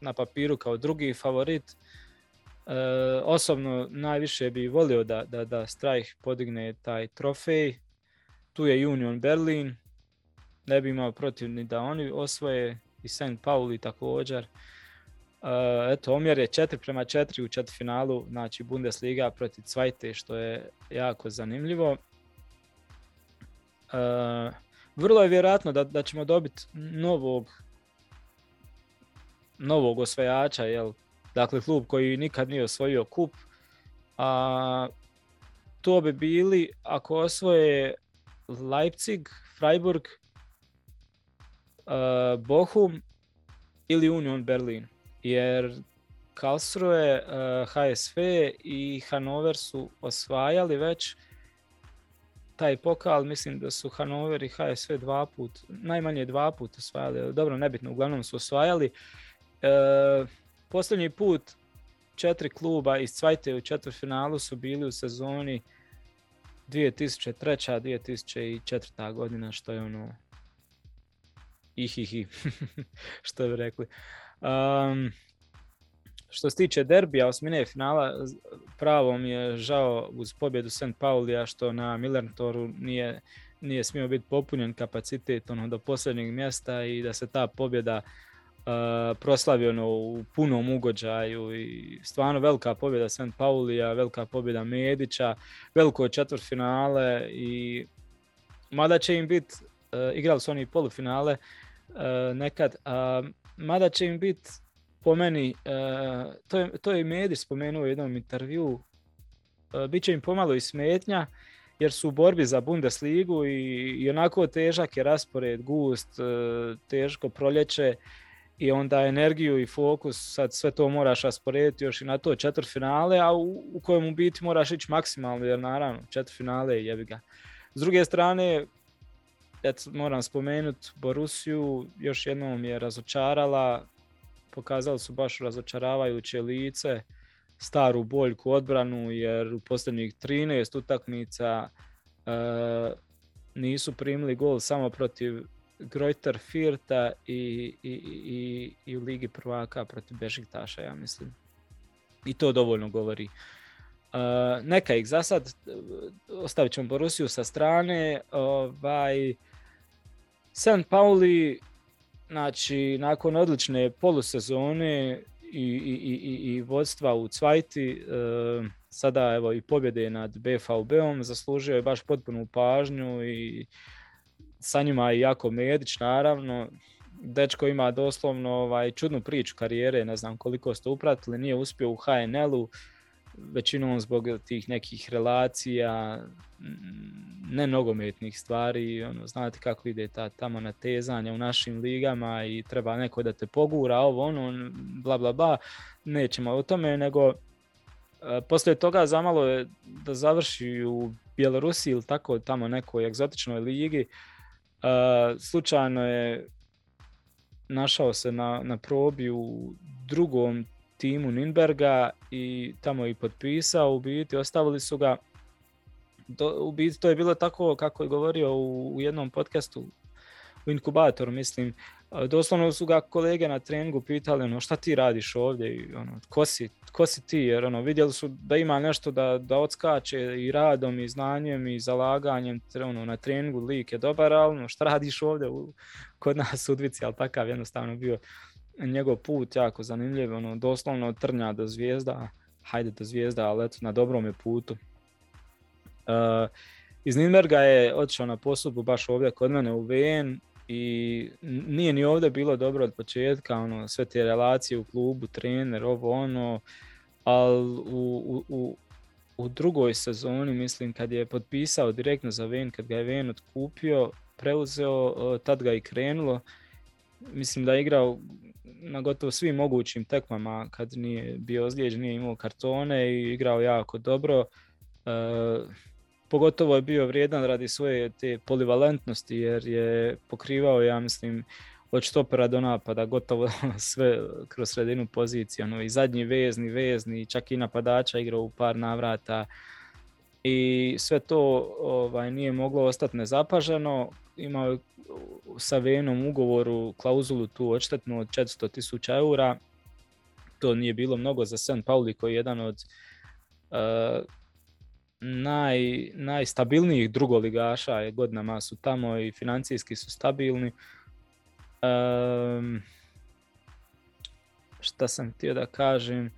na papiru kao drugi favorit. E, osobno najviše bi volio da, da, da Strajh podigne taj trofej. Tu je Union Berlin. Ne bi imao protiv ni da oni osvoje i St. Pauli također. Uh, eto, omjer je 4 prema 4 u četvrtfinalu, znači Bundesliga protiv Cvajte, što je jako zanimljivo. Uh, vrlo je vjerojatno da, da ćemo dobiti novog novog osvajača, jel? Dakle, klub koji nikad nije osvojio kup. A, to bi bili, ako osvoje Leipzig, Freiburg, uh, Bochum ili Union Berlin. Jer Karlsruhe, uh, HSV i Hannover su osvajali već taj pokal, mislim da su Hanover i HSV dva put, najmanje dva put osvajali, dobro, nebitno, uglavnom su osvajali. E, posljednji put četiri kluba iz Cvajte u četvrtfinalu su bili u sezoni 2003. 2004. godina, što je ono ihihi, što bi rekli. Um, što se tiče derbija osmine finala, pravo mi je žao uz pobjedu St. Paulija što na Millertoru nije, nije smio biti popunjen kapacitet ono, do posljednjeg mjesta i da se ta pobjeda uh, proslavi ono, u punom ugođaju i stvarno velika pobjeda St. Paulija, velika pobjeda Medića, veliko četvrt finale i mada će im biti, uh, igrali su oni polufinale uh, nekad, mada će im biti po meni, uh, to, je, to je Medić spomenuo u jednom intervju, uh, bit će im pomalo i smetnja, jer su u borbi za Bundesligu i, i onako težak je raspored, gust, e, teško proljeće i onda energiju i fokus, sad sve to moraš rasporediti još i na to finale, a u, u kojem u biti moraš ići maksimalno, jer naravno finale jebi ga. S druge strane, et, moram spomenuti, Borusiju još jednom je razočarala, pokazali su baš razočaravajuće lice, staru boljku odbranu, jer u posljednjih 13 utakmica e, nisu primili gol samo protiv Grojter Firta i, i, i, i u Ligi prvaka protiv Bežiktaša, ja mislim. I to dovoljno govori. Uh, neka ih za sad, ostavit ćemo Borusiju sa strane. Ovaj, St. Pauli, znači, nakon odlične polusezone i, i, i, i vodstva u Cvajti, uh, sada evo i pobjede nad BVB-om, zaslužio je baš potpunu pažnju i sa njima je jako Medić, naravno. Dečko ima doslovno ovaj, čudnu priču karijere, ne znam koliko ste upratili, nije uspio u HNL-u, većinom zbog tih nekih relacija, ne nogometnih stvari, ono, znate kako ide ta tamo natezanje u našim ligama i treba neko da te pogura, ovo ono, bla bla bla, nećemo o tome, nego e, poslije toga zamalo je da završi u Bjelorusiji ili tako tamo nekoj egzotičnoj ligi, Uh, slučajno je našao se na, na probi u drugom timu Ninberga i tamo i potpisao, u biti ostavili su ga. Do, u biti to je bilo tako kako je govorio u, u jednom podcastu u inkubatoru mislim. Doslovno su ga kolege na treningu pitali ono šta ti radiš ovdje? I ono ko si, ko si ti? Jer ono vidjeli su da ima nešto da, da odskače i radom i znanjem i zalaganjem ono, na treningu. Lik je dobar ali ono, šta radiš ovdje u, kod nas u Udvici? Ali takav jednostavno bio njegov put jako zanimljiv ono doslovno od trnja do zvijezda hajde do zvijezda ali eto na dobrom je putu uh, iz Nürnberga je otišao na posudbu baš ovdje kod mene u VN i nije ni ovdje bilo dobro od početka, ono, sve te relacije u klubu, trener, ovo ono, ali u, u, u drugoj sezoni, mislim, kad je potpisao direktno za Ven, kad ga je Ven otkupio, preuzeo, tad ga i krenulo. Mislim da je igrao na gotovo svim mogućim tekmama kad nije bio ozlijeđen, nije imao kartone i igrao jako dobro. E, pogotovo je bio vrijedan radi svoje te polivalentnosti jer je pokrivao, ja mislim, od štopera do napada, gotovo sve kroz sredinu pozicije, ono, i zadnji vezni, vezni, čak i napadača igrao u par navrata i sve to ovaj, nije moglo ostati nezapaženo, imao sa Venom ugovoru klauzulu tu odštetnu od 400 tisuća eura, to nije bilo mnogo za St. Pauli koji je jedan od uh, naj, najstabilnijih drugoligaša je godinama su tamo i financijski su stabilni. Um, šta sam htio da kažem?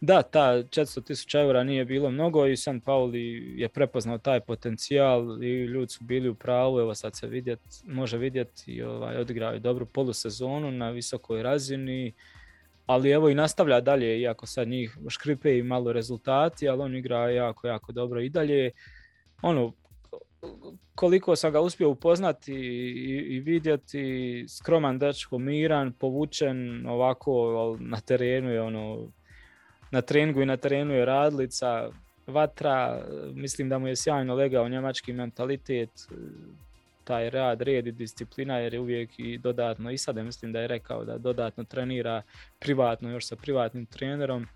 Da, ta 400 tisuća eura nije bilo mnogo i San Pauli je prepoznao taj potencijal i ljudi su bili u pravu, evo sad se vidjet, može vidjeti i ovaj, odigrao je dobru polusezonu na visokoj razini ali evo i nastavlja dalje, iako sad njih škripe i malo rezultati, ali on igra jako, jako dobro i dalje. Ono, koliko sam ga uspio upoznati i, i vidjeti, skroman dečko, miran, povučen ovako na terenu je ono, na treningu i na terenu je radlica, vatra, mislim da mu je sjajno legao njemački mentalitet, taj rad, red i disciplina jer je uvijek i dodatno, i sada mislim da je rekao da dodatno trenira privatno još sa privatnim trenerom.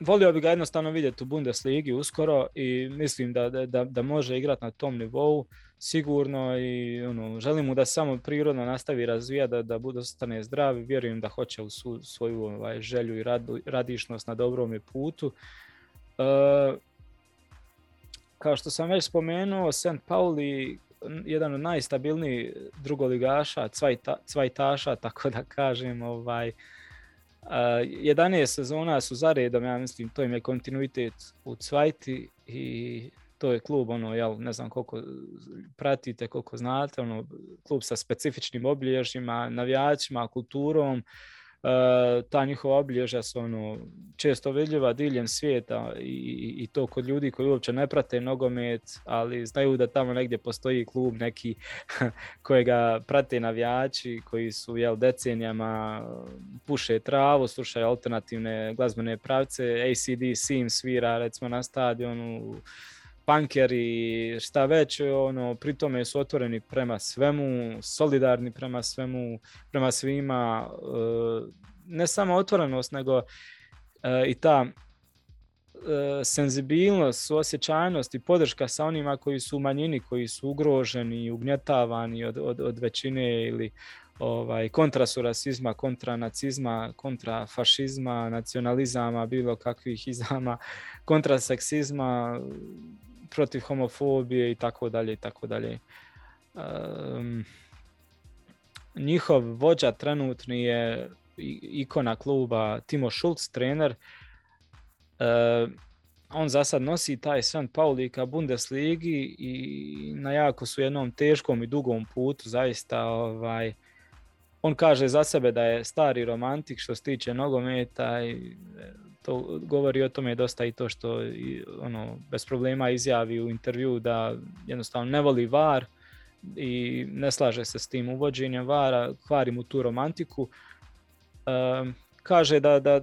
Volio bi ga jednostavno vidjeti u Bundesligi uskoro i mislim da, da, da može igrati na tom nivou sigurno i ono, želim mu da samo prirodno nastavi razvijati, da, da bude ostane zdrav i vjerujem da hoće u su, svoju ovaj, želju i radišnost na dobrom putu. Uh, kao što sam već spomenuo, St. Pauli jedan od najstabilnijih drugoligaša, cvajta, cvajtaša, tako da kažem, ovaj, uh, 11 sezona su za redom, ja mislim, to im je kontinuitet u cvajti i to je klub, ono, jel, ne znam koliko pratite, koliko znate, ono, klub sa specifičnim obilježjima, navijačima, kulturom, ta njihova obilježja su ono, često vidljiva diljem svijeta i, i, to kod ljudi koji uopće ne prate nogomet, ali znaju da tamo negdje postoji klub neki kojega prate navijači koji su jel, decenijama puše travu, slušaju alternativne glazbene pravce, ACDC im svira recimo na stadionu, punkeri, šta već, ono, pri tome su otvoreni prema svemu, solidarni prema svemu, prema svima, e, ne samo otvorenost, nego e, i ta e, senzibilnost, suosjećajnost i podrška sa onima koji su u manjini, koji su ugroženi i ugnjetavani od, od, od većine ili ovaj, kontra su rasizma, kontra nacizma, kontra fašizma, nacionalizama, bilo kakvih izama, kontra seksizma, protiv homofobije i tako dalje i tako dalje. njihov vođa trenutni je ikona kluba Timo Schulz, trener. on za sad nosi taj St. Pauli ka Bundesligi i na jako su jednom teškom i dugom putu zaista ovaj, on kaže za sebe da je stari romantik što se tiče nogometa i to govori o tome dosta i to što ono, bez problema izjavi u intervju da jednostavno ne voli var i ne slaže se s tim uvođenjem vara, kvari mu tu romantiku. kaže da, da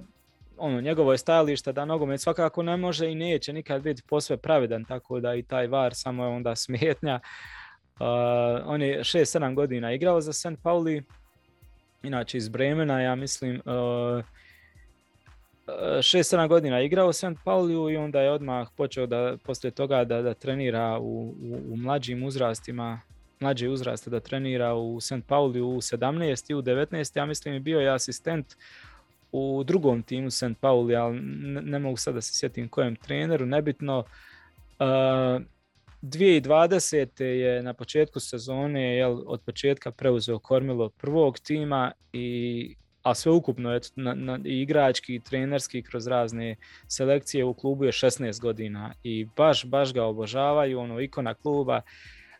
ono, njegovo je stajalište da nogomet svakako ne može i neće nikad biti posve pravedan, tako da i taj var samo je onda smetnja. on je 6-7 godina igrao za St. Pauli, inače iz Bremena, ja mislim, 6-7 godina igrao u St. Pauliju i onda je odmah počeo da poslije toga da, da trenira u, u, mlađim uzrastima, mlađe uzraste da trenira u St. Pauliju u 17 i u 19. Ja mislim je bio je asistent u drugom timu St. Pauli, ali ne, mogu sad da se sjetim kojem treneru, nebitno. Uh, 2020. je na početku sezone jel, od početka preuzeo kormilo prvog tima i a sve ukupno na, na, i igrački i trenerski kroz razne selekcije u klubu je 16 godina i baš, baš ga obožavaju, ono ikona kluba.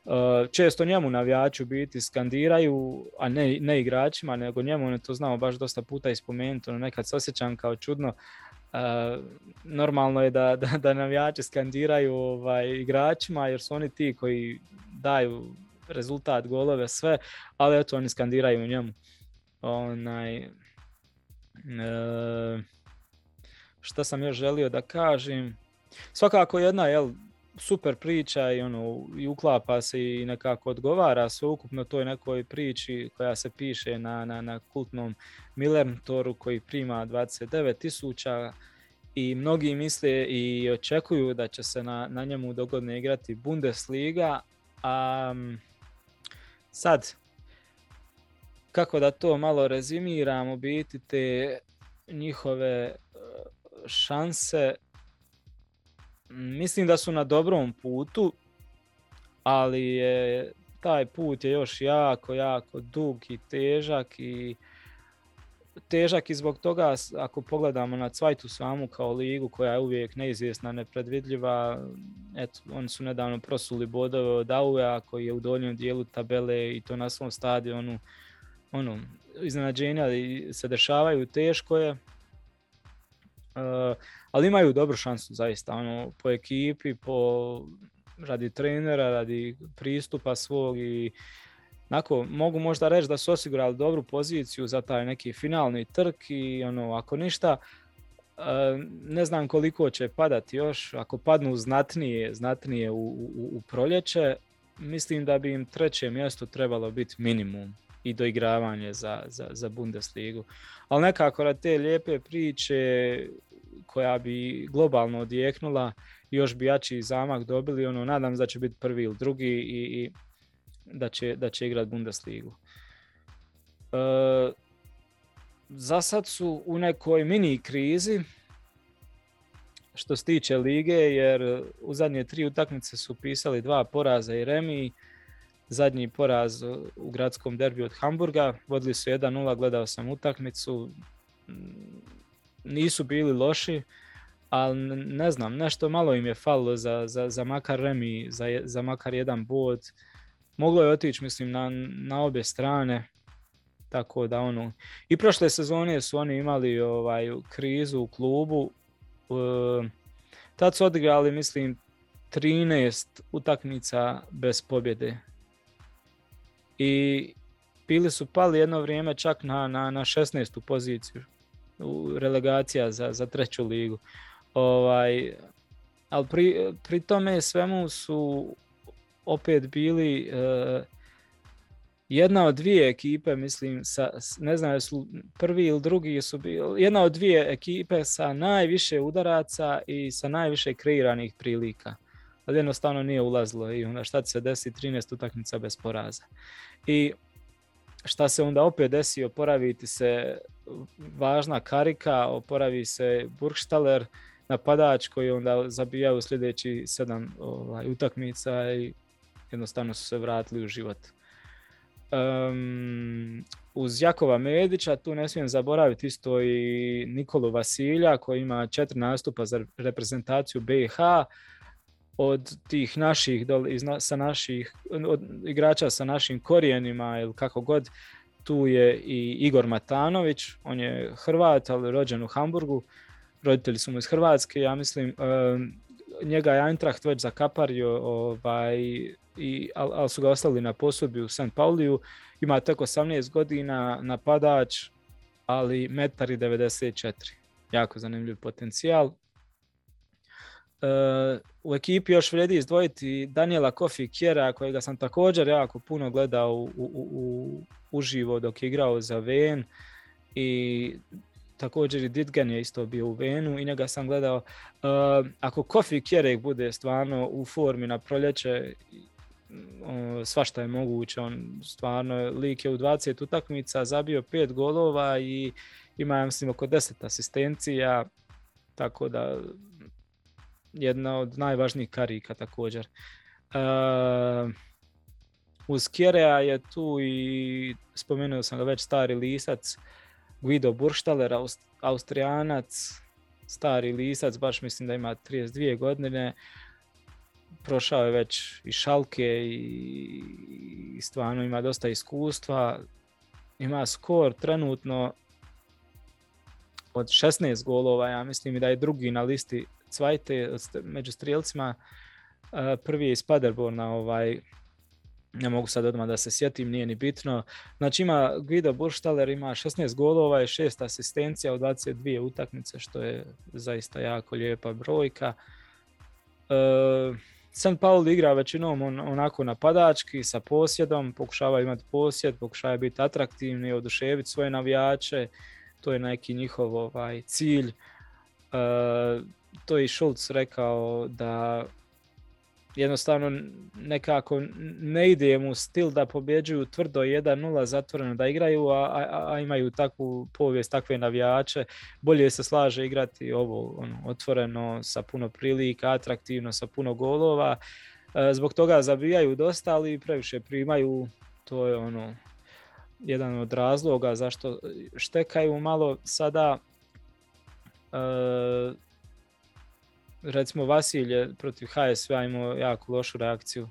Uh, često njemu navijaču biti skandiraju, a ne, ne igračima, nego njemu on to znamo baš dosta puta ispomenuti, ono nekad se osjećam kao čudno, uh, normalno je da, da, da navijači skandiraju ovaj, igračima jer su oni ti koji daju rezultat, golove, sve, ali eto oni skandiraju njemu. Onaj, e, šta sam još želio da kažem? Svakako jedna jel, super priča i, ono, i uklapa se i nekako odgovara sve ukupno toj nekoj priči koja se piše na, na, na kultnom Millertoru koji prima 29 tisuća i mnogi misle i očekuju da će se na, na njemu dogodne igrati Bundesliga, a sad kako da to malo rezimiramo, biti te njihove e, šanse mislim da su na dobrom putu, ali je taj put je još jako, jako dug i težak i težak i zbog toga ako pogledamo na Cvajtu samu kao ligu koja je uvijek neizvjesna, nepredvidljiva, eto, oni su nedavno prosuli bodove od Aue, koji je u donjem dijelu tabele i to na svom stadionu ono, iznenađenja se dešavaju, teško je. Uh, ali imaju dobru šansu zaista, ono, po ekipi, po radi trenera, radi pristupa svog i Nako, mogu možda reći da su osigurali dobru poziciju za taj neki finalni trk i ono, ako ništa, uh, ne znam koliko će padati još, ako padnu znatnije, znatnije u, u, u proljeće, mislim da bi im treće mjesto trebalo biti minimum i doigravanje za, za, za Bundesligu. Ali nekako na te lijepe priče koja bi globalno odjeknula još bi jači zamak dobili, ono, nadam se da će biti prvi ili drugi i, i da će, da će igrati Bundesligu. E, za sad su u nekoj mini krizi što se tiče lige, jer u zadnje tri utakmice su pisali dva poraza i remi zadnji poraz u gradskom derbiju od Hamburga. Vodili su 1-0, gledao sam utakmicu. Nisu bili loši, ali ne znam, nešto malo im je falilo za, za, za makar remi, za, za makar jedan bod. Moglo je otići, mislim, na, na obje strane. Tako da ono, i prošle sezone su oni imali ovaj krizu u klubu. E, tad su odigrali, mislim, 13 utakmica bez pobjede. I bili su pali jedno vrijeme čak na, na, na 16. poziciju u relegacija za, za treću ligu. Ovaj, ali pri, pri tome svemu su opet bili uh, jedna od dvije ekipe, mislim, sa, ne znam jesu prvi ili drugi su bili, jedna od dvije ekipe sa najviše udaraca i sa najviše kreiranih prilika. Ali jednostavno nije ulazilo i onda šta se desi 13 utakmica bez poraza. I šta se onda opet desi, oporaviti se važna karika, oporavi se Burgstaller, napadač koji onda zabija u sljedeći sedam ovaj, utakmica i jednostavno su se vratili u život. Um, uz Jakova Medića, tu ne smijem zaboraviti isto i Nikolu Vasilja koji ima četiri nastupa za reprezentaciju BiH od tih naših, iz, sa naših od igrača sa našim korijenima ili kako god, tu je i Igor Matanović, on je Hrvat, ali rođen u Hamburgu, roditelji su mu iz Hrvatske, ja mislim, njega je Eintracht već zakapario, ovaj, i, ali al su ga ostali na posudbi u St. Pauliju, ima tek 18 godina, napadač, ali metar i 94. Jako zanimljiv potencijal. Uh, u ekipi još vrijedi izdvojiti Daniela Kofi Kjera, kojega sam također jako puno gledao u, u, u, uživo dok je igrao za Ven i također i Ditgen je isto bio u Venu i njega sam gledao. Uh, ako Kofi Kjerek bude stvarno u formi na proljeće, svašta je moguće. On stvarno, lik je u 20 utakmica zabio 5 golova i ima, mislim, oko 10 asistencija, tako da jedna od najvažnijih karika također. Uh, uz Kjerea je tu i spomenuo sam ga već stari lisac Guido Burštaler, Aust Austrijanac, stari lisac, baš mislim da ima 32 godine. Prošao je već i šalke i, i stvarno ima dosta iskustva. Ima skor trenutno od 16 golova, ja mislim da je drugi na listi Cvajte među strijelcima. Prvi je iz Paderborna, ovaj, ne mogu sad odmah da se sjetim, nije ni bitno. Znači ima Guido Burštaler, ima 16 golova i 6 asistencija u 22 utakmice, što je zaista jako lijepa brojka. E, St. Paul igra većinom on, onako napadački, sa posjedom, pokušava imati posjed, pokušava biti atraktivni, oduševiti svoje navijače, to je neki njihov ovaj, cilj. E, to i Schulz rekao da jednostavno nekako ne ide mu stil da pobjeđuju tvrdo 1-0 zatvoreno da igraju, a, a, a, imaju takvu povijest, takve navijače. Bolje se slaže igrati ovo ono, otvoreno, sa puno prilika, atraktivno, sa puno golova. E, zbog toga zabijaju dosta, ali previše primaju. To je ono jedan od razloga zašto štekaju malo sada. E, recimo Vasilje protiv HSV imao jako lošu reakciju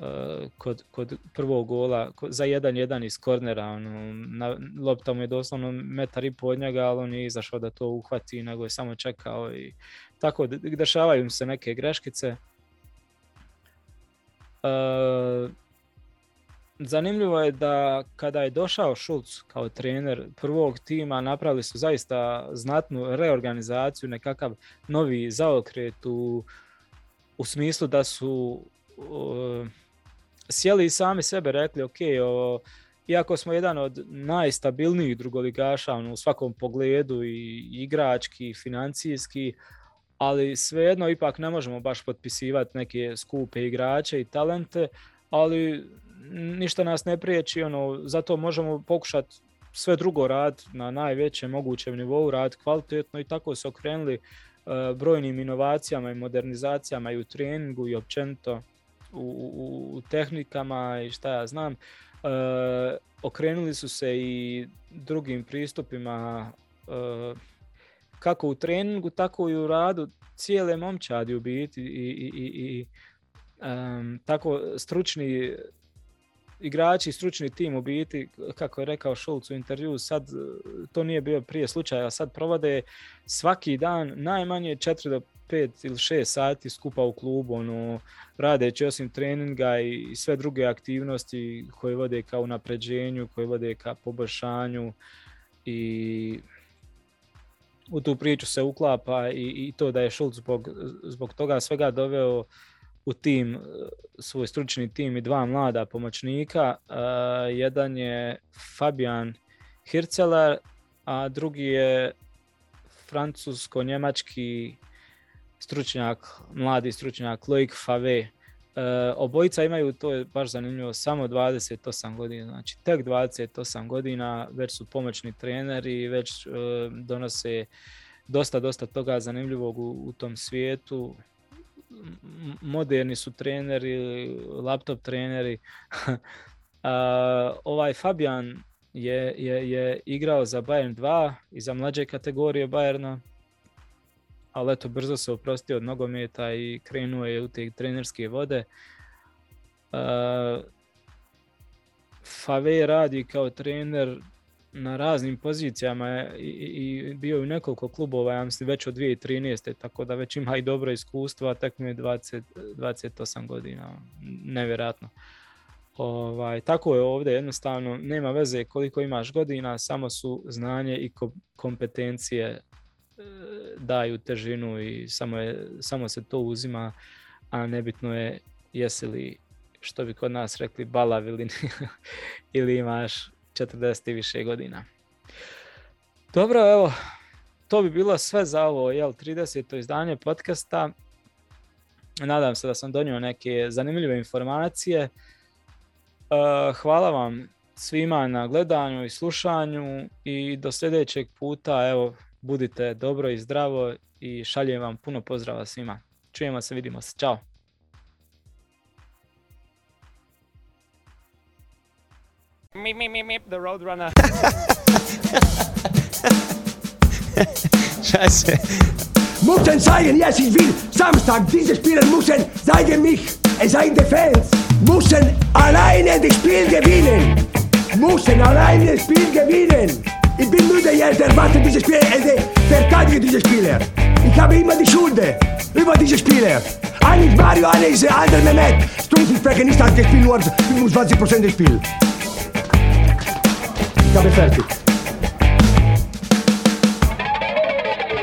uh, kod, kod prvog gola za 1-1 iz kornera. Ono, na, lopta mu je doslovno metar i pod njega, ali on je izašao da to uhvati, nego je samo čekao i tako dešavaju se neke greškice. Uh, zanimljivo je da kada je došao Šulc kao trener prvog tima, napravili su zaista znatnu reorganizaciju, nekakav novi zaokret u, u smislu da su uh, sjeli i sami sebe rekli, ok, o, iako smo jedan od najstabilnijih drugoligaša ono, u svakom pogledu i igrački i financijski, ali svejedno ipak ne možemo baš potpisivati neke skupe igrače i talente, ali ništa nas ne priječi, ono, zato možemo pokušati sve drugo rad na najvećem mogućem nivou, rad kvalitetno i tako se okrenuli uh, brojnim inovacijama i modernizacijama i u treningu i općenito u, u, u tehnikama i šta ja znam. Uh, okrenuli su se i drugim pristupima uh, kako u treningu, tako i u radu cijele momčadi u biti i, i, i, i um, tako stručni igrači, stručni tim u biti, kako je rekao Šulc u intervju, sad to nije bio prije slučaja, sad provode svaki dan najmanje 4 do 5 ili 6 sati skupa u klubu, ono, radeći osim treninga i sve druge aktivnosti koje vode ka unapređenju, koje vode ka poboljšanju i u tu priču se uklapa i, i to da je Šulc zbog, zbog toga svega doveo u tim, svoj stručni tim i dva mlada pomoćnika. Uh, jedan je Fabian Hirceler, a drugi je francusko-njemački stručnjak, mladi stručnjak Loic Fave. Uh, obojica imaju, to je baš zanimljivo, samo 28 godina, znači tek 28 godina, već su pomoćni treneri, već uh, donose dosta, dosta toga zanimljivog u, u tom svijetu, moderni su treneri, laptop treneri. ovaj Fabian je, je, je igrao za Bayern 2 i za mlađe kategorije Bayerna, ali eto brzo se oprostio od nogometa i krenuo je u te trenerske vode. Uh, Fave radi kao trener na raznim pozicijama i, i bio u nekoliko klubova, ja mislim već od 2013. tako da već ima i dobro iskustvo, a tek mi je 20, 28 godina, nevjerojatno. Ovaj, tako je ovdje jednostavno, nema veze koliko imaš godina, samo su znanje i kompetencije e, daju težinu i samo, je, samo se to uzima, a nebitno je jesi li, što bi kod nas rekli, balav ili, ili imaš 40 i više godina. Dobro, evo, to bi bilo sve za ovo, jel, 30. izdanje podcasta. Nadam se da sam donio neke zanimljive informacije. Uh, hvala vam svima na gledanju i slušanju i do sljedećeg puta, evo, budite dobro i zdravo i šaljem vam puno pozdrava svima. Čujemo se, vidimo se. Ćao! Meep, meep, meep, meep, the Roadrunner. Scheiße. Müssen zeigen, yes, ich will. Samstag, diese Spieler müssen zeigen mich. Es seien die Fans. Müssen alleine das Spiel gewinnen. Müssen alleine das Spiel gewinnen. Ich bin müde jetzt, erwarte diese Spieler, äh, verteidige diese Spieler. Ich habe immer die Schuld über diese Spieler. Eigentlich Mario, eine ist der andere Mehmet. Stumpfensprecher nicht hat gespielt, nur 25% des Spiels. Cabe certo.